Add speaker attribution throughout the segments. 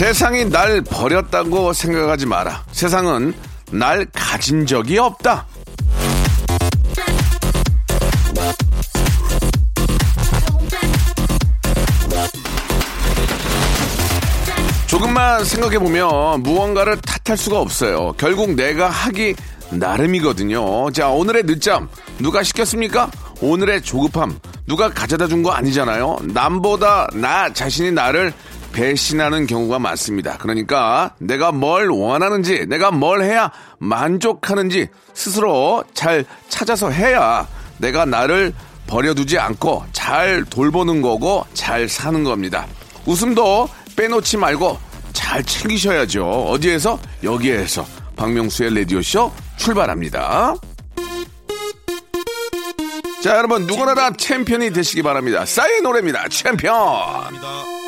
Speaker 1: 세상이 날 버렸다고 생각하지 마라 세상은 날 가진 적이 없다 조금만 생각해보면 무언가를 탓할 수가 없어요. 결국 내가 하기 나름이거든요. 자, 오늘의 늦잠 누가 시켰습니까? 오늘의 조급함 누가 가져다 준 거 아니잖아요. 남보다 나 자신이 나를 배신하는 경우가 많습니다. 그러니까 내가 뭘 원하는지, 내가 뭘 해야 만족하는지 스스로 잘 찾아서 해야 내가 나를 버려두지 않고 잘 돌보는 거고 잘 사는 겁니다. 웃음도 빼놓지 말고 잘 챙기셔야죠. 어디에서? 여기에서. 박명수의 라디오쇼 출발합니다. 자, 여러분, 누구나 다 챔피언이 되시기 바랍니다. 싸이 노래입니다. 챔피언!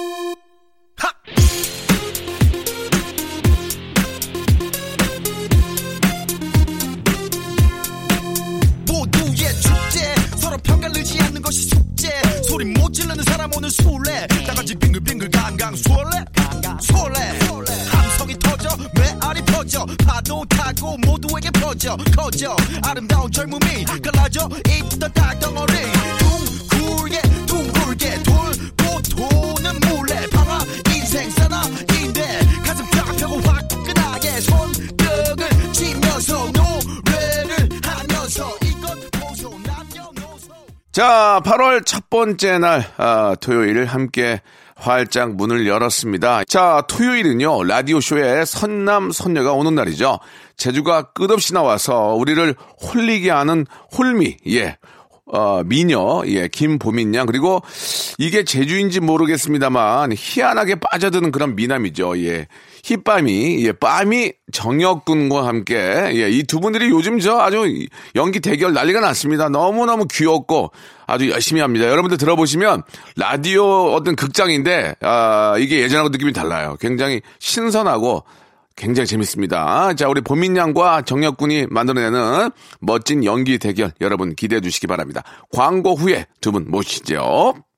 Speaker 2: 소리 못 지르는 사람 오늘 술래. 나같이 빙글빙글 강강 술래. 술래. 함성이 터져 메아리 퍼져 파도 타고 모두에게 퍼져 커져. 아름다운 젊음이 갈라져 입던 닭덩어리. 둥글게 둥글게 돌고 도는 물레 방아 인생 사나인데
Speaker 1: 자, 8월 첫 번째 날, 아, 토요일 함께 활짝 문을 열었습니다. 자, 토요일은요, 라디오쇼에 선남, 선녀가 오는 날이죠. 제주가 끝없이 나와서 우리를 홀리게 하는 홀미, 예. 어, 미녀, 예, 김보민 양, 그리고 이게 제주인지 모르겠습니다만, 희한하게 빠져드는 그런 미남이죠, 예. 힙밤이, 예, 빰이 정혁군과 함께, 예, 이 두 분들이 요즘 저 아주 연기 대결 난리가 났습니다. 너무너무 귀엽고 아주 열심히 합니다. 여러분들 들어보시면 라디오 어떤 극장인데, 아, 이게 예전하고 느낌이 달라요. 굉장히 신선하고 굉장히 재밌습니다. 자, 우리 보민 양과 정혁군이 만들어내는 멋진 연기 대결 여러분 기대해 주시기 바랍니다. 광고 후에 두 분 모시죠.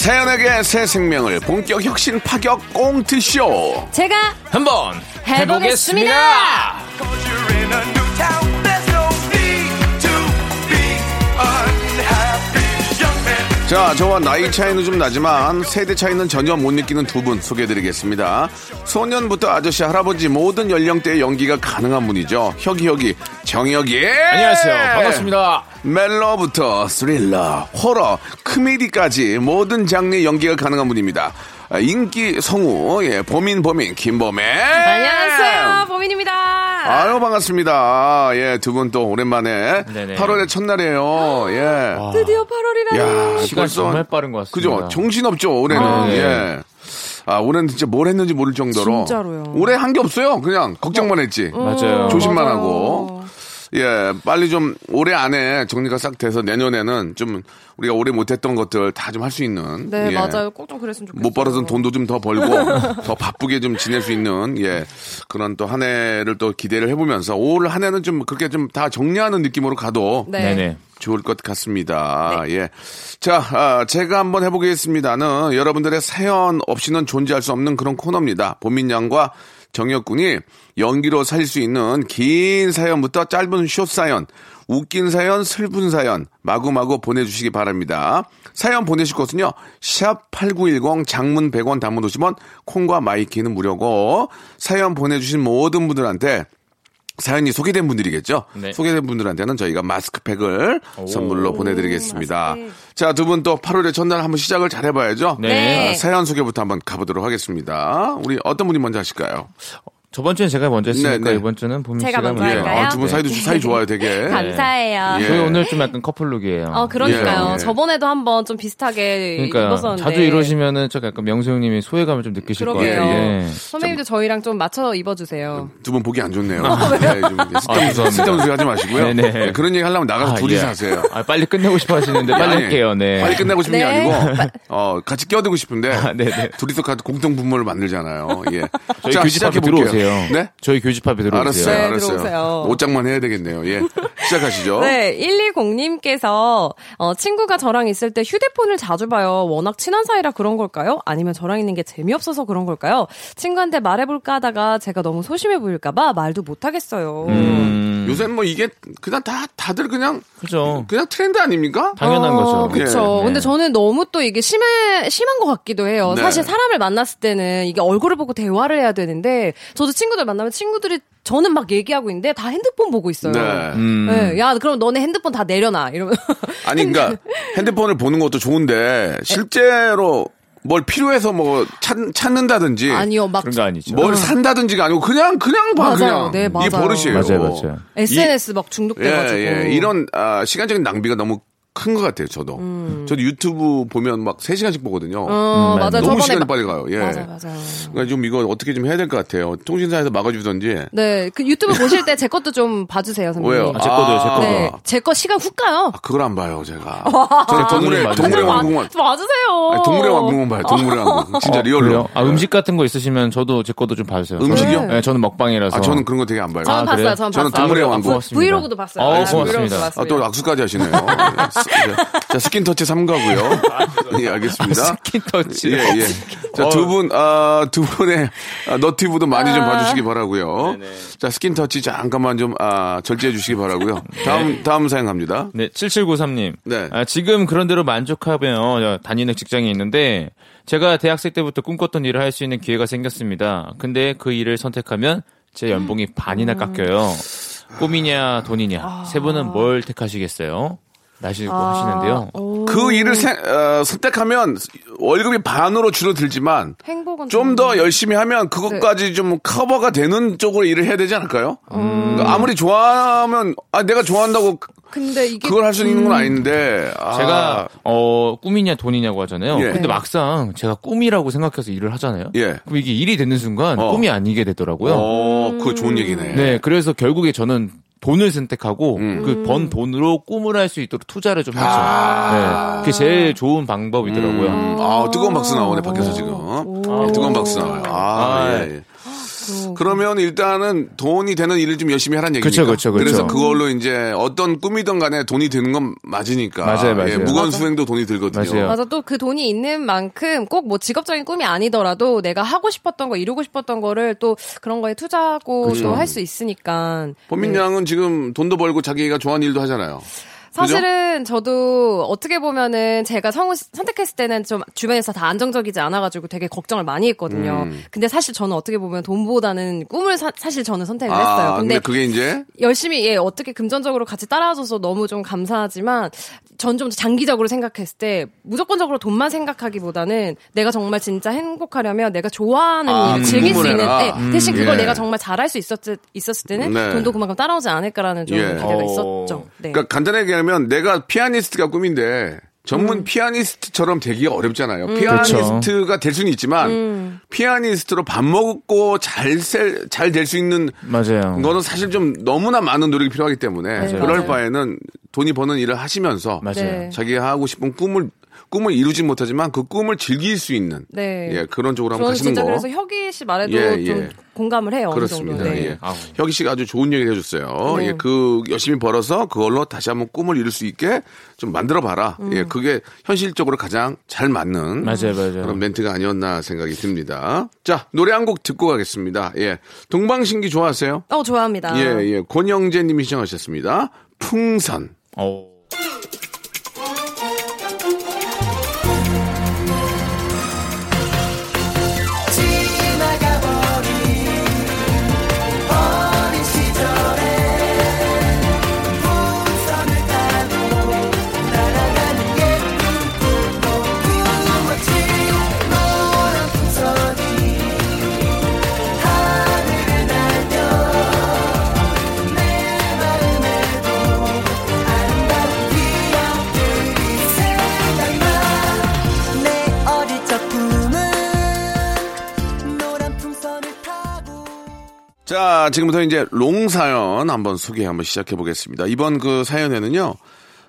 Speaker 1: 세연에게 새 생명을 본격 혁신 파격 꽁트쇼.
Speaker 3: 제가
Speaker 4: 한번
Speaker 3: 해보겠습니다.
Speaker 1: 자, 저와 나이 차이는 좀 나지만 세대 차이는 전혀 못 느끼는 두 분 소개해드리겠습니다. 소년부터 아저씨, 할아버지 모든 연령대의 연기가 가능한 분이죠. 혁이혁이 정혁이.
Speaker 4: 안녕하세요 반갑습니다
Speaker 1: 멜로부터 스릴러, 호러, 코미디까지 모든 장르의 연기가 가능한 분입니다. 아, 인기 성우, 예, 보민 보민, 김보매.
Speaker 3: 안녕하세요, 보민입니다.
Speaker 1: 아유, 반갑습니다. 예, 두 분 또 오랜만에
Speaker 4: 네네.
Speaker 1: 8월의 첫날이에요. 예.
Speaker 3: 드디어 8월이라니.
Speaker 1: 야,
Speaker 4: 시간 정말 빠른 것 같습니다
Speaker 1: 그죠? 정신없죠, 올해는.
Speaker 4: 아, 네.
Speaker 1: 예. 아, 올해는 진짜 뭘 했는지 모를 정도로.
Speaker 3: 진짜로요.
Speaker 1: 올해 한 게 없어요. 그냥 걱정만 했지.
Speaker 4: 맞아요
Speaker 1: 조심만
Speaker 3: 맞아요.
Speaker 1: 하고. 예, 빨리 좀 올해 안에 정리가 싹 돼서 내년에는 좀 우리가 올해 못했던 것들 다 좀 할 수 있는.
Speaker 3: 네,
Speaker 1: 예.
Speaker 3: 맞아요. 꼭 좀 그랬으면 좋겠어요.
Speaker 1: 못 벌어둔 돈도 좀 더 벌고 더 바쁘게 좀 지낼 수 있는 예 그런 또 한 해를 또 기대를 해보면서 올 한 해는 좀 그렇게 좀 다 정리하는 느낌으로 가도
Speaker 3: 네.
Speaker 4: 네네
Speaker 1: 좋을 것 같습니다. 예. 자, 아, 제가 한번 해보겠습니다는 여러분들의 사연 없이는 존재할 수 없는 그런 코너입니다. 보민 양과 정혁 군이 연기로 살릴 수 있는 긴 사연부터 짧은 숏 사연, 웃긴 사연, 슬픈 사연 마구마구 보내주시기 바랍니다. 사연 보내실 곳은요. 샵 8910 장문 100원 단문 50원 콩과 my K는 무료고 사연 보내주신 모든 분들한테 사연이 소개된 분들이겠죠.
Speaker 5: 네.
Speaker 1: 소개된 분들한테는 저희가 마스크팩을 선물로 보내드리겠습니다.
Speaker 3: 마스크팩.
Speaker 1: 자, 두 분 또 8월의 첫날 한번 시작을 잘 해봐야죠.
Speaker 5: 네.
Speaker 1: 아, 사연 소개부터 한번 가보도록 하겠습니다. 우리 어떤 분이 먼저 하실까요?
Speaker 5: 저번 주엔 제가 먼저 했으니까
Speaker 1: 네, 네.
Speaker 5: 이번 주는 보민
Speaker 3: 제가
Speaker 5: 씨가
Speaker 3: 먼저
Speaker 5: 먼저.
Speaker 3: 할까요?
Speaker 1: 아, 두 분 사이도 사이 좋아요, 되게.
Speaker 3: 감사해요.
Speaker 1: 예.
Speaker 5: 저희 오늘 좀 약간 커플룩이에요.
Speaker 3: 어, 그러니까요.
Speaker 1: 예, 예.
Speaker 3: 저번에도 한번 좀 비슷하게
Speaker 5: 그러니까
Speaker 3: 입었었는데.
Speaker 5: 자주 이러시면은 저 약간 명수 형님이 소외감을 좀 느끼실. 같아요.
Speaker 1: 예,
Speaker 5: 예.
Speaker 3: 선배님도 저희랑 좀 맞춰 입어주세요.
Speaker 1: 두 분 보기 안 좋네요.
Speaker 3: 어,
Speaker 1: 네, 좀 쓸데없는 쓸데없는 소리 하지 마시고요.
Speaker 5: 네네.
Speaker 1: 네, 그런 얘기 하려면 나가서
Speaker 5: 아,
Speaker 1: 둘이서
Speaker 5: 예.
Speaker 1: 하세요.
Speaker 5: 아, 빨리 끝내고 싶어 하시는데 빨리
Speaker 1: 아니,
Speaker 5: 할게요. 네.
Speaker 1: 빨리 끝내고 싶은
Speaker 3: 네.
Speaker 1: 게 아니고 어, 같이 끼어들고 싶은데
Speaker 5: 아, 네네.
Speaker 1: 둘이서 같이 공통 분모를 만들잖아요. 예.
Speaker 5: 저희
Speaker 1: 자,
Speaker 5: 교집합에
Speaker 1: 시작해 볼게요.
Speaker 5: 들어오세요.
Speaker 1: 네?
Speaker 5: 저희 교집합에 들어오세요.
Speaker 1: 알았어요,
Speaker 3: 네,
Speaker 1: 알았어요.
Speaker 3: 들어오세요.
Speaker 1: 옷장만 해야 되겠네요. 예. 시작하시죠.
Speaker 3: 네, 120님께서 어, 친구가 저랑 있을 때 휴대폰을 자주 봐요. 워낙 친한 사이라 그런 걸까요? 아니면 저랑 있는 게 재미없어서 그런 걸까요? 친구한테 말해볼까 하다가 제가 너무 소심해 보일까봐 말도 못하겠어요.
Speaker 5: 음,
Speaker 1: 요새 뭐 이게 그냥 다 다들 그냥
Speaker 5: 그죠.
Speaker 1: 그냥 트렌드 아닙니까?
Speaker 5: 당연한 거죠.
Speaker 3: 그쵸.
Speaker 1: 예.
Speaker 3: 근데 저는 너무 또 이게 심해, 심한 것 같기도 해요.
Speaker 1: 네.
Speaker 3: 사실 사람을 만났을 때는 이게 얼굴을 보고 대화를 해야 되는데, 저도 친구들 만나면 친구들이 저는 막 얘기하고 있는데 다 핸드폰 보고 있어요.
Speaker 1: 네.
Speaker 5: 음.
Speaker 3: 네, 야, 그럼 너네 핸드폰 다 내려놔. 이러면.
Speaker 1: 아니 그러니까 핸드폰을 보는 것도 좋은데 실제로 뭘 필요해서 뭐 찾, 찾는다든지
Speaker 3: 아니요, 막.
Speaker 5: 그런 거 아니죠.
Speaker 1: 뭘 산다든지가 아니고 그냥 그냥 봐
Speaker 3: 맞아요.
Speaker 1: 그냥
Speaker 3: 네,
Speaker 1: 이게
Speaker 3: 맞아요.
Speaker 1: 버릇이에요.
Speaker 5: 맞아요, 맞아요.
Speaker 3: SNS 막
Speaker 1: 예,
Speaker 3: 중독돼가지고.
Speaker 1: 예. 이런 아, 시간적인 낭비가 너무 큰 것 같아요. 저도. 저도 유튜브 보면 막 3시간씩 보거든요.
Speaker 3: 음. 어, 맞아요.
Speaker 1: 너무
Speaker 3: 저번에.
Speaker 1: 시간이
Speaker 3: 막-
Speaker 1: 빨리 가요. 예.
Speaker 3: 맞아요, 맞아요.
Speaker 1: 그러니까 좀 이거 어떻게 좀 해야 될 것 같아요. 통신사에서 막아주던지.
Speaker 3: 네, 그 유튜브 보실 때 제 것도 좀 봐주세요, 선배님.
Speaker 1: 왜요?
Speaker 5: 아, 제 거도요, 제 거도.
Speaker 3: 네, 제 거 시간 훅 가요.
Speaker 1: 아, 그걸 안 봐요, 제가.
Speaker 3: 아,
Speaker 1: 저는 동물의. 동물의. 왕국만.
Speaker 3: 맞으세요.
Speaker 1: 아니, 동물의 왕국만 봐요, 동물의 왕국. 진짜
Speaker 5: 어,
Speaker 1: real로.
Speaker 5: 그래요? 아,
Speaker 1: 네.
Speaker 5: 음식 같은 거 있으시면 저도 제 것도 좀 봐주세요.
Speaker 1: 음식이요?
Speaker 5: 저는- 네, 저는 먹방이라서.
Speaker 1: 아, 저는 그런 거 되게 안 봐요.
Speaker 3: 저는
Speaker 5: 아,
Speaker 3: 봤어요? 저는
Speaker 1: 저는
Speaker 3: 봤어요.
Speaker 1: 동물의
Speaker 5: 아,
Speaker 1: 왕국.
Speaker 5: 고맙습니다.
Speaker 3: 브이로그도 봤어요.
Speaker 5: 어,
Speaker 3: 네,
Speaker 5: 고맙습니다.
Speaker 3: 브이로그도
Speaker 1: 아,
Speaker 3: 봤어요.
Speaker 1: 또 악수까지 하시네요. 예. 자, skin touch 삼가고요. 예, 알겠습니다.
Speaker 5: skin touch.
Speaker 1: 예, 예. 자, 두 분, 아, 두 분의 아, 너티브도 많이 좀 봐주시기 바라고요 자, 스킨터치 잠깐만 좀, 아, 절제해 주시기 바라고요 다음, 다음 사연 갑니다.
Speaker 5: 네, 7793님.
Speaker 1: 네.
Speaker 5: 아, 지금 그런 대로 만족하며 다니는 직장이 있는데 제가 대학생 때부터 꿈꿨던 일을 할 수 있는 기회가 생겼습니다. 근데 그 일을 선택하면 제 연봉이 반이나 깎여요. 꿈이냐 돈이냐 세 분은 뭘 택하시겠어요? 라시고 하시는데요.
Speaker 1: 그 일을 세- 어, 선택하면 월급이 반으로 줄어들지만 좀 더 열심히 하면 그것까지 좀 커버가 되는 쪽으로 일을 해야 되지 않을까요? 그러니까 아무리 좋아하면 아 내가 좋아한다고 그-
Speaker 3: 근데 이게
Speaker 1: 그걸 할 수 있는 건 아닌데 아,
Speaker 5: 제가 어 꿈이냐 돈이냐고 하잖아요.
Speaker 1: 예.
Speaker 5: 근데 막상 제가 꿈이라고 생각해서 일을 하잖아요.
Speaker 1: 예.
Speaker 5: 그럼 이게 일이 되는 순간
Speaker 1: 어.
Speaker 5: 꿈이 아니게 되더라고요.
Speaker 1: 어, 그거 좋은 얘기네.
Speaker 5: 네, 그래서 결국에 저는 돈을 선택하고
Speaker 1: 음.
Speaker 5: 그번 돈으로 꿈을 할 수 있도록 투자를 좀 했죠.
Speaker 1: 아.
Speaker 5: 네, 그게 제일 좋은 방법이더라고요.
Speaker 1: 음, 아, 뜨거운 박수 나오네, 밖에서 지금. 예, 뜨거운 박수 나와요. 아,
Speaker 5: 아,
Speaker 1: 예, 예. 그러면 일단은 돈이 되는 일을 좀 열심히 하라는 얘기니까.
Speaker 5: 그쵸, 그쵸, 그쵸.
Speaker 1: 래서 그걸로 이제 어떤 꿈이든 간에 돈이 드는 건 맞으니까.
Speaker 5: 맞아요, 맞아요.
Speaker 1: 예, 무건 수행도 돈이 들거든요.
Speaker 5: 맞아요.
Speaker 3: 맞아 또 그 돈이 있는 만큼 꼭 뭐 직업적인 꿈이 아니더라도 내가 하고 싶었던 거 이루고 싶었던 거를 또 그런 거에 투자하고
Speaker 1: 그렇죠.
Speaker 3: 또할 수 있으니까
Speaker 1: 범민
Speaker 3: 네.
Speaker 1: 양은 지금 돈도 벌고 자기가 좋아하는 일도 하잖아요.
Speaker 3: 사실은 저도 어떻게 보면은 제가 성 선택했을 때는 좀 주변에서 다 안정적이지 않아가지고 되게 걱정을 많이 했거든요.
Speaker 1: 음.
Speaker 3: 근데 사실 저는 어떻게 보면 돈보다는 꿈을 사, 실 저는 선택을
Speaker 1: 아,
Speaker 3: 했어요.
Speaker 1: 근데
Speaker 3: 근데
Speaker 1: 그게 이제
Speaker 3: 열심히 예 어떻게 금전적으로 같이 따라줘서 너무 좀 감사하지만 전 좀 장기적으로 생각했을 때 무조건적으로 돈만 생각하기보다는 내가 정말 진짜 행복하려면 내가 좋아하는
Speaker 1: 아,
Speaker 3: 일을 즐길 수 있는. 예, 대신 그걸
Speaker 1: 예.
Speaker 3: 내가 정말 잘할 수 있었 있었을 때는
Speaker 1: 네.
Speaker 3: 돈도 그만큼 따라오지 않을까라는 좀
Speaker 1: 예.
Speaker 3: 기대가
Speaker 5: 어.
Speaker 3: 있었죠. 네.
Speaker 1: 그러니까 간단하게 얘기하면 내가 피아니스트가 꿈인데 전문
Speaker 3: 음.
Speaker 1: 피아니스트처럼 되기가 어렵잖아요.
Speaker 5: 그렇죠.
Speaker 1: 피아니스트가 될 수는 있지만
Speaker 3: 음.
Speaker 1: 피아니스트로 밥 먹고 잘잘 될 수 있는
Speaker 5: 맞아요.
Speaker 1: 거는 사실 좀 너무나 많은 노력이 필요하기 때문에 그럴
Speaker 3: 맞아요.
Speaker 1: 바에는 돈이 버는 일을 하시면서
Speaker 5: 맞아요.
Speaker 3: 네.
Speaker 1: 자기가 하고 싶은 꿈을 꿈을 이루진 못하지만 그 꿈을 즐길 수 있는
Speaker 3: 네.
Speaker 1: 예, 그런 쪽으로 한번 가시는
Speaker 3: 진짜
Speaker 1: 거.
Speaker 3: 그래서 혁이 씨 말에도
Speaker 1: 예,
Speaker 3: 좀
Speaker 1: 예.
Speaker 3: 공감을 해요. 어느
Speaker 1: 그렇습니다.
Speaker 3: 네.
Speaker 1: 예.
Speaker 5: 아우.
Speaker 1: 혁이 씨가 아주 좋은 얘기를 해줬어요.
Speaker 3: 네.
Speaker 1: 예, 그 열심히 벌어서 그걸로 다시 한번 꿈을 이룰 수 있게 좀 만들어 봐라.
Speaker 3: 음.
Speaker 1: 예, 그게 현실적으로 가장 잘 맞는
Speaker 5: 맞아요, 맞아요.
Speaker 1: 그런 멘트가 아니었나 생각이 듭니다. 자, 노래 한 곡 듣고 가겠습니다. 예, 동방신기 좋아하세요?
Speaker 3: 어, 좋아합니다.
Speaker 1: 예, 예, 권영재님이 시청하셨습니다. 풍선.
Speaker 5: 어.
Speaker 1: 자, 지금부터 이제 long 사연 한번 소개 한번 시작해 보겠습니다. 이번 그 사연에는요,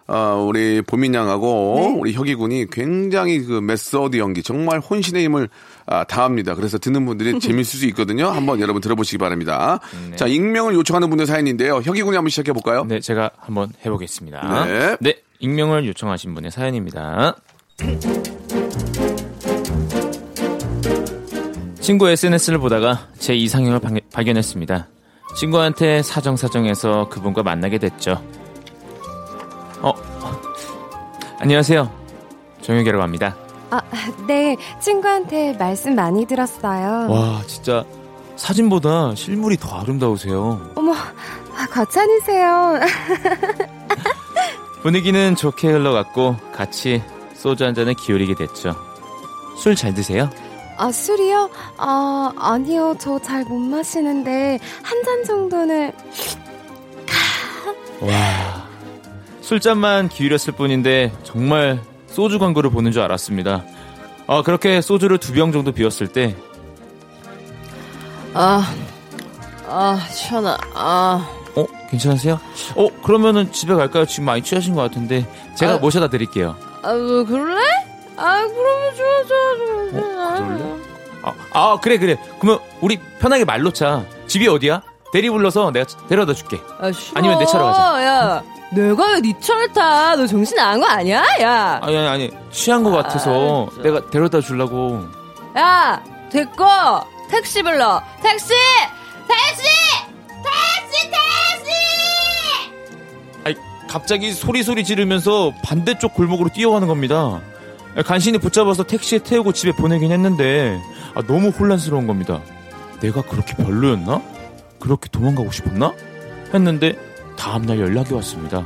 Speaker 1: 어, 우리 보민 양하고 우리 혁이 군이 굉장히 그 메소드 연기, 정말 혼신의 힘을 아, 다합니다. 그래서 듣는 분들이 재밌을 수 있거든요. 한번 여러분 들어보시기 바랍니다. 자, 익명을 요청하는 분의 사연인데요. 혁이 군이 한번 시작해 볼까요?
Speaker 5: 네, 제가 한번 해보겠습니다.
Speaker 1: 네.
Speaker 5: 익명을 요청하신 분의 사연입니다. 친구 SNS를 보다가 제 이상형을 방- 발견했습니다. 친구한테 사정사정해서 그분과 만나게 됐죠. 어, 안녕하세요. 정혁이라고 합니다.
Speaker 3: 아, 네. 친구한테 말씀 많이 들었어요.
Speaker 5: 와, 진짜 사진보다 실물이 더 아름다우세요.
Speaker 3: 어머, 아, 과찬이세요.
Speaker 5: 분위기는 좋게 흘러갔고 같이 소주 한 잔을 기울이게 됐죠. 술 잘 드세요?
Speaker 3: 아, 술이요? 아, 아니요. 저 잘 못 마시는데, 한 잔 정도는.
Speaker 5: 와. 술잔만 기울였을 뿐인데 정말 소주 광고를 보는 줄 알았습니다. 아, 그렇게 소주를 두 병 정도 비웠을 때
Speaker 3: 아, 아, 시원하, 아.
Speaker 5: 어, 괜찮으세요? 어, 그러면은 집에 갈까요? 지금 많이 취하신 것 같은데 제가
Speaker 3: 아.
Speaker 5: 모셔다 드릴게요.
Speaker 3: 아, 뭐, 그럴래? 아, 그러면 좋아, 좋아, 좋아.
Speaker 5: 그럴래? 아, 아, 그래 그래. 그러면 우리 편하게 말 놓자. 집이 어디야? 대리 불러서 내가 데려다 줄게.
Speaker 3: 아, 싫어.
Speaker 5: 아니면 내 차로 가자.
Speaker 3: 야, 내가 왜 네 차를 타? 너 정신 나간 거 아니야? 야.
Speaker 5: 아니 아니 아니 취한 것 같아서
Speaker 3: 진짜.
Speaker 5: 내가 데려다 주려고.
Speaker 3: 야, 됐고. 택시 불러. 택시! 택시! 택시, 택시!
Speaker 5: 아니, 갑자기 소리 소리 지르면서 반대쪽 골목으로 뛰어가는 겁니다. 간신히 붙잡아서 택시에 태우고 집에 보내긴 했는데 아, 너무 혼란스러운 겁니다. 내가 그렇게 별로였나? 그렇게 도망가고 싶었나? 했는데 다음날 연락이 왔습니다.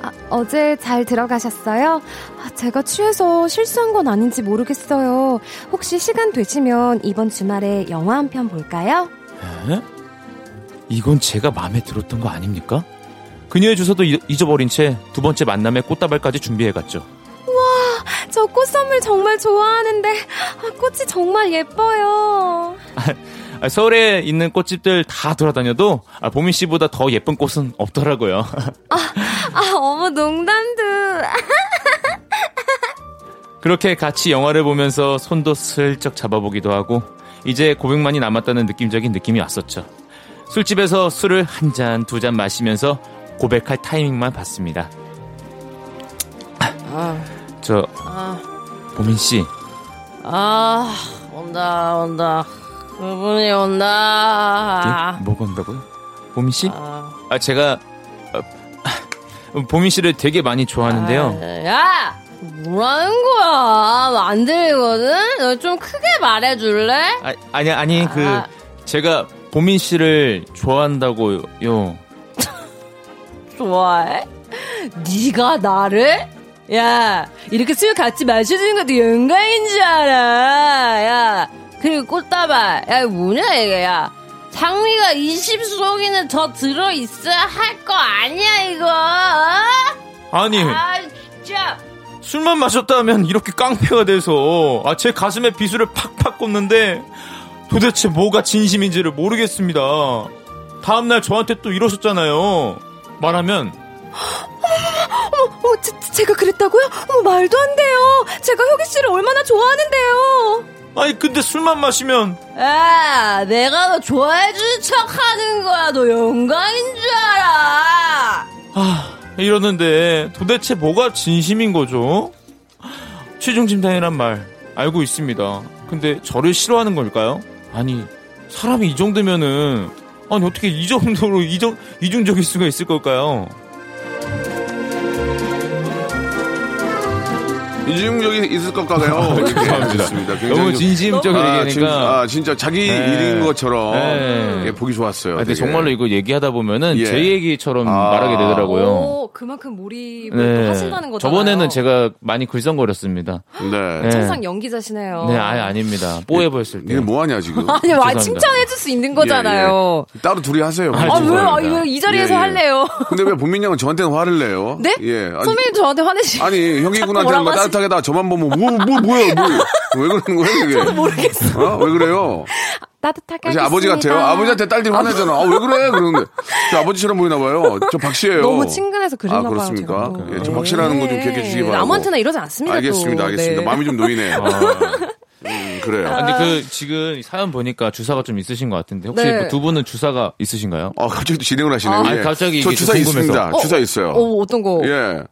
Speaker 3: 아, 어제 잘 들어가셨어요? 아, 제가 취해서 실수한 건 아닌지 모르겠어요. 혹시 시간 되시면 이번 주말에 영화 한 편 볼까요?
Speaker 5: 에? 이건 제가 마음에 들었던 거 아닙니까? 그녀의 주소도 잊- 잊어버린 채 두 번째 만남에 꽃다발까지 준비해갔죠.
Speaker 3: 저 꽃 선물 정말 좋아하는데 아, 꽃이 정말 예뻐요.
Speaker 5: 아, 서울에 있는 꽃집들 다 돌아다녀도 아, 보민 씨보다 더 예쁜 꽃은 없더라고요.
Speaker 3: 아, 어머 농담도.
Speaker 5: 그렇게 같이 영화를 보면서 손도 슬쩍 잡아보기도 하고 이제 고백만이 남았다는 느낌적인 느낌이 왔었죠. 술집에서 술을 한 잔, 두 잔 마시면서 고백할 타이밍만 봤습니다. 저 보민 씨,
Speaker 3: 아, 온다, 온다. 그분이 온다.
Speaker 5: 예? 뭐가 온다고요? 보민 씨?
Speaker 3: 아,
Speaker 5: 아 제가 어, 보민 씨를 되게 많이 좋아하는데요.
Speaker 3: 야! 뭐라는 거야? 안 들리거든? 너 좀 크게 말해줄래?
Speaker 5: 아, 아니 아니 그
Speaker 3: 아.
Speaker 5: 제가 보민 씨를 좋아한다고요.
Speaker 3: 좋아해? 네가 나를? 야, 이렇게 술 같이 마셔주는 것도 영광인 줄 알아. 야, 그리고 꽃다발. 야, 이거 뭐냐, 이게, 야. 장미가 20속이는 더 들어있어야 할 거 아니야, 이거. 어?
Speaker 5: 아니
Speaker 3: 아, 진짜.
Speaker 5: 술만 마셨다면 이렇게 깡패가 돼서 아, 제 가슴에 비수를 팍팍 꽂는데 도대체 뭐가 진심인지를 모르겠습니다. 다음날 저한테 또 이러셨잖아요. 말하면
Speaker 3: 어, 제, 제가 그랬다고요? 어머, 말도 안 돼요. 제가 효기 씨를 얼마나 좋아하는데요.
Speaker 5: 아니 근데 술만 마시면
Speaker 3: 아, 내가 너 좋아해주는 척 하는 거야. 너 영광인 줄 알아.
Speaker 5: 아 이러는데 도대체 뭐가 진심인 거죠? 취중진담이란 말 알고 있습니다. 근데 저를 싫어하는 걸까요? 아니 사람이 이 정도면은 아니 어떻게 이 정도로 이정 이중적일 수가 있을 걸까요?
Speaker 1: 이중적이 있을 것 같아요. 예,
Speaker 5: 죄송합니다.
Speaker 1: 좋습니다. 굉장히
Speaker 5: 너무
Speaker 1: 좀-
Speaker 5: 진심적으로
Speaker 1: 아, 진,
Speaker 5: 얘기하니까.
Speaker 1: 아, 진짜 자기
Speaker 5: 네.
Speaker 1: 일인 것처럼
Speaker 5: 네.
Speaker 1: 예, 보기 좋았어요.
Speaker 5: 아, 근데. 정말로 이거 얘기하다 보면은
Speaker 1: 예.
Speaker 5: 제 얘기처럼
Speaker 1: 아.
Speaker 5: 말하게 되더라고요.
Speaker 3: 오, 그만큼 몰입을 또 하신다는 거잖아요.
Speaker 5: 저번에는 제가 많이 글썽거렸습니다.
Speaker 1: 네.
Speaker 5: 네.
Speaker 3: 천상 연기자시네요.
Speaker 5: 네, 아예 아닙니다. 뽀해 보였을 때.
Speaker 1: 니네 뭐 하냐 지금?
Speaker 3: 아니, 와,
Speaker 5: 죄송합니다.
Speaker 3: 칭찬해 줄 수 있는 거잖아요.
Speaker 1: 예, 예. 따로 둘이 하세요.
Speaker 5: 아,
Speaker 3: 아,
Speaker 1: 그렇죠.
Speaker 3: 왜요? 아, 이 자리에서
Speaker 1: 예, 예.
Speaker 3: 할래요?
Speaker 1: 근데 왜 본민 양은 저한테는 화를 내요?
Speaker 3: 네?
Speaker 1: 예. 아니,
Speaker 3: 선배님 저한테 화내시.
Speaker 1: 아니 형이군한테는
Speaker 3: 뭐라고
Speaker 1: 뭐
Speaker 3: 하시-
Speaker 1: 따뜻하게 다 저만 보면 뭐, 뭐 뭐야 뭐. 왜 그러는 거예요 이게?
Speaker 3: 저도 모르겠어.
Speaker 1: 어? 왜 그래요?
Speaker 3: 따뜻하게
Speaker 1: 제 아버지 같아요. 아버지한테 딸들이 화내잖아. 아, 왜 그래? 그러는데. 저 아버지처럼 보이나 봐요. 저 박씨예요.
Speaker 3: 너무 친근해서 그랬나
Speaker 1: 아,
Speaker 3: 봐요.
Speaker 1: 그렇습니까? 예, 좀 확실한 거좀
Speaker 3: 네.
Speaker 1: 기억해 주시기 바라고.
Speaker 3: 남한테나 이러지 않습니다.
Speaker 1: 알겠습니다.
Speaker 3: 또.
Speaker 1: 알겠습니다.
Speaker 3: 네.
Speaker 1: 마음이 좀 놓이네요. 음, 그래요.
Speaker 5: 아, 근데 그 지금 사연 보니까 주사가 좀 있으신 것 같은데 혹시
Speaker 3: 네.
Speaker 5: 뭐두 분은 주사가 있으신가요?
Speaker 1: 어, 갑자기 또 진행을 하시네요.
Speaker 5: 아,
Speaker 1: 예.
Speaker 5: 갑자기
Speaker 1: 저 주사
Speaker 5: 좀 궁금해서.
Speaker 1: 있습니다. 주사 있어요.
Speaker 3: 어, 어떤 거?
Speaker 1: 예.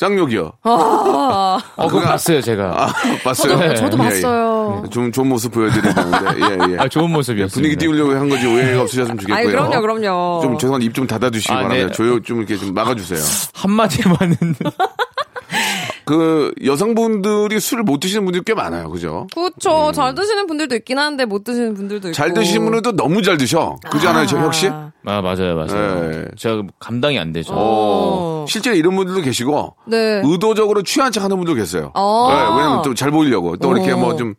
Speaker 1: 쌍욕이요.
Speaker 3: 아,
Speaker 5: 어, 그거 봤어요 제가.
Speaker 1: 아, 봤어요?
Speaker 3: 저도, 저도
Speaker 1: 예, 예.
Speaker 3: 봤어요.
Speaker 1: 좀 좋은 모습 보여드리는데, 예, 예.
Speaker 5: 아, 좋은 모습이었어요.
Speaker 1: 분위기 띄우려고 한 거지 오해가 없으셨으면 좋겠고요.
Speaker 3: 아니, 그럼요, 그럼요.
Speaker 1: 좀 죄송한데 입좀 닫아주시기
Speaker 5: 아,
Speaker 1: 바랍니다.
Speaker 5: 네.
Speaker 1: 조용 좀 이렇게 좀 막아주세요.
Speaker 5: 한마디만은
Speaker 1: 그 여성분들이 술을 못 드시는 분들이 꽤 많아요, 그죠?
Speaker 3: 그렇죠. 잘 드시는 분들도 있긴 한데 못 드시는 분들도 있고.
Speaker 1: 잘 드시는 분들도 너무 잘 드셔. 그지 않아요, 저 역시?
Speaker 3: 아,
Speaker 5: 아 맞아요 맞아요.
Speaker 1: 네.
Speaker 5: 제가 감당이 안 되죠.
Speaker 1: 어, 실제로 이런 분들도 계시고,
Speaker 3: 네.
Speaker 1: 의도적으로 취한 척 하는 분도 계세요.
Speaker 3: 어.
Speaker 1: 네, 왜냐면 또 잘 보이려고. 또 이렇게
Speaker 3: 어.
Speaker 1: 뭐 좀,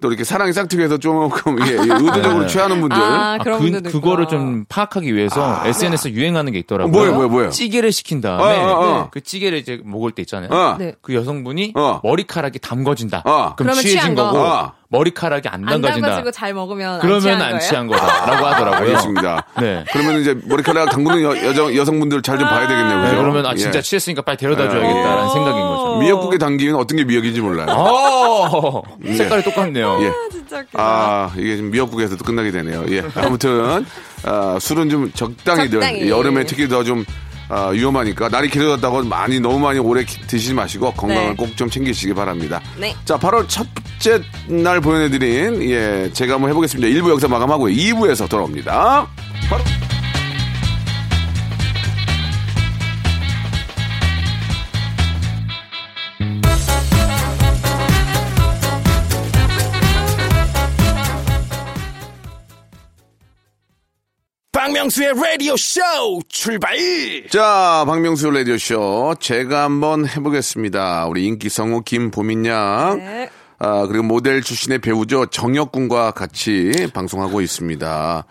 Speaker 1: 또 이렇게 사랑이 싹트게해서 조금, 예, 예, 의도적으로
Speaker 5: 네.
Speaker 1: 취하는 분들.
Speaker 3: 아,
Speaker 5: 아,
Speaker 3: 그런
Speaker 5: 그,
Speaker 3: 분들도
Speaker 5: 그거를. 좀 파악하기 위해서 SNS 유행하는 게 있더라고요.
Speaker 1: 어, 뭐예요, 뭐예요, 뭐예요?
Speaker 5: 찌개를 시킨 다음에
Speaker 1: 어, 어, 어.
Speaker 5: 그 찌개를 이제 먹을 때 있잖아요.
Speaker 1: 어.
Speaker 3: 네.
Speaker 5: 그 여성분이
Speaker 1: 어.
Speaker 5: 머리카락이 담궈진다.
Speaker 1: 어.
Speaker 5: 그럼 취해진
Speaker 3: 거.
Speaker 5: 거고
Speaker 1: 어.
Speaker 5: 머리카락이 안
Speaker 3: 안
Speaker 5: 담가진다.
Speaker 3: 담가지고 잘 먹으면 안
Speaker 5: 그러면
Speaker 3: 취한
Speaker 5: 안
Speaker 3: 거예요?
Speaker 5: 취한 거다라고 하더라고요.
Speaker 1: 알겠습니다.
Speaker 5: 네.
Speaker 1: 그러면 이제 머리카락 담그는 여, 여성, 여성분들 잘 좀 봐야 되겠네요,
Speaker 5: 네,
Speaker 1: 그죠?
Speaker 5: 그러면 아 진짜
Speaker 1: 예.
Speaker 5: 취했으니까 빨리 데려다 줘야겠다라는
Speaker 3: 어.
Speaker 5: 생각인 거죠.
Speaker 1: 미역국에 담기면 어떤 게 미역인지 몰라요.
Speaker 5: 어, 색깔이 똑같네요.
Speaker 1: 예.
Speaker 3: 진짜 웃기다.
Speaker 1: 아, 이게 지금 미역국에서도 끝나게 되네요. 예. 아무튼, 아, 술은 좀 적당히들.
Speaker 3: 적당히.
Speaker 1: 여름에 특히 더 좀, 아, 위험하니까. 날이 길어졌다고 많이, 너무 많이 오래 기- 드시지 마시고 건강을
Speaker 3: 네.
Speaker 1: 꼭좀 챙기시기 바랍니다.
Speaker 3: 네.
Speaker 1: 자, 8월 첫째 날 보내드린, 예, 제가 한번 해보겠습니다. 1부 여기서 마감하고요. 2부에서 돌아옵니다. 바로.
Speaker 6: 박명수의 라디오 쇼 출발!
Speaker 1: 자, 박명수 라디오 쇼. 제가 한번 해보겠습니다. 우리 인기 성우 김보민 양.
Speaker 3: 네.
Speaker 1: 아, 그리고 모델 출신의 배우죠. 정혁 군과 같이 방송하고 있습니다.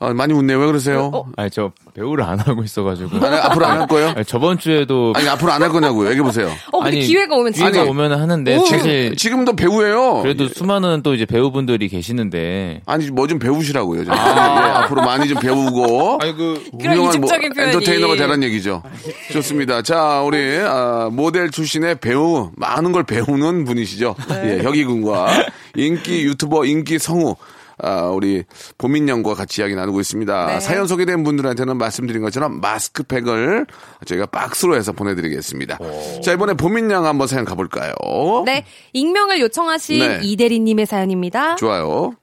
Speaker 1: 아, 많이 웃네요. 왜 그러세요?
Speaker 5: 아니 저 배우를 안 하고 있어가지고.
Speaker 1: 아니, 앞으로 안 할 거예요?
Speaker 5: 아니, 저번 주에도
Speaker 1: 아니, 앞으로 안 할 거냐고요. 얘기해 보세요.
Speaker 3: 어, 근데 기회가 오면
Speaker 5: 기회가
Speaker 3: 진짜.
Speaker 5: 오면 하는데
Speaker 1: 지금,
Speaker 5: 사실
Speaker 1: 지금도 배우예요.
Speaker 5: 그래도 수많은 또 이제 배우분들이 계시는데
Speaker 1: 아니, 뭐 좀 배우시라고요. 좀. 예, 앞으로 많이 좀 배우고.
Speaker 5: 아니 그
Speaker 3: 이중적인 표현이.
Speaker 1: 엔터테이너가 되라는 얘기죠. 좋습니다. 자, 우리 아, 모델 출신의 배우 많은 걸 배우는 분이시죠.
Speaker 3: 네.
Speaker 1: 예, 혁이 군과 인기 유튜버, 인기 성우. 아, 우리 보민 양과 같이 이야기 나누고 있습니다.
Speaker 3: 네.
Speaker 1: 사연 소개된 분들한테는 말씀드린 것처럼 마스크팩을 저희가 박스로 해서 보내드리겠습니다. 자, 이번에 보민 양 한번 사연 가볼까요?
Speaker 3: 네. 익명을 요청하신
Speaker 1: 네.
Speaker 3: 이대리님의 사연입니다.
Speaker 1: 좋아요.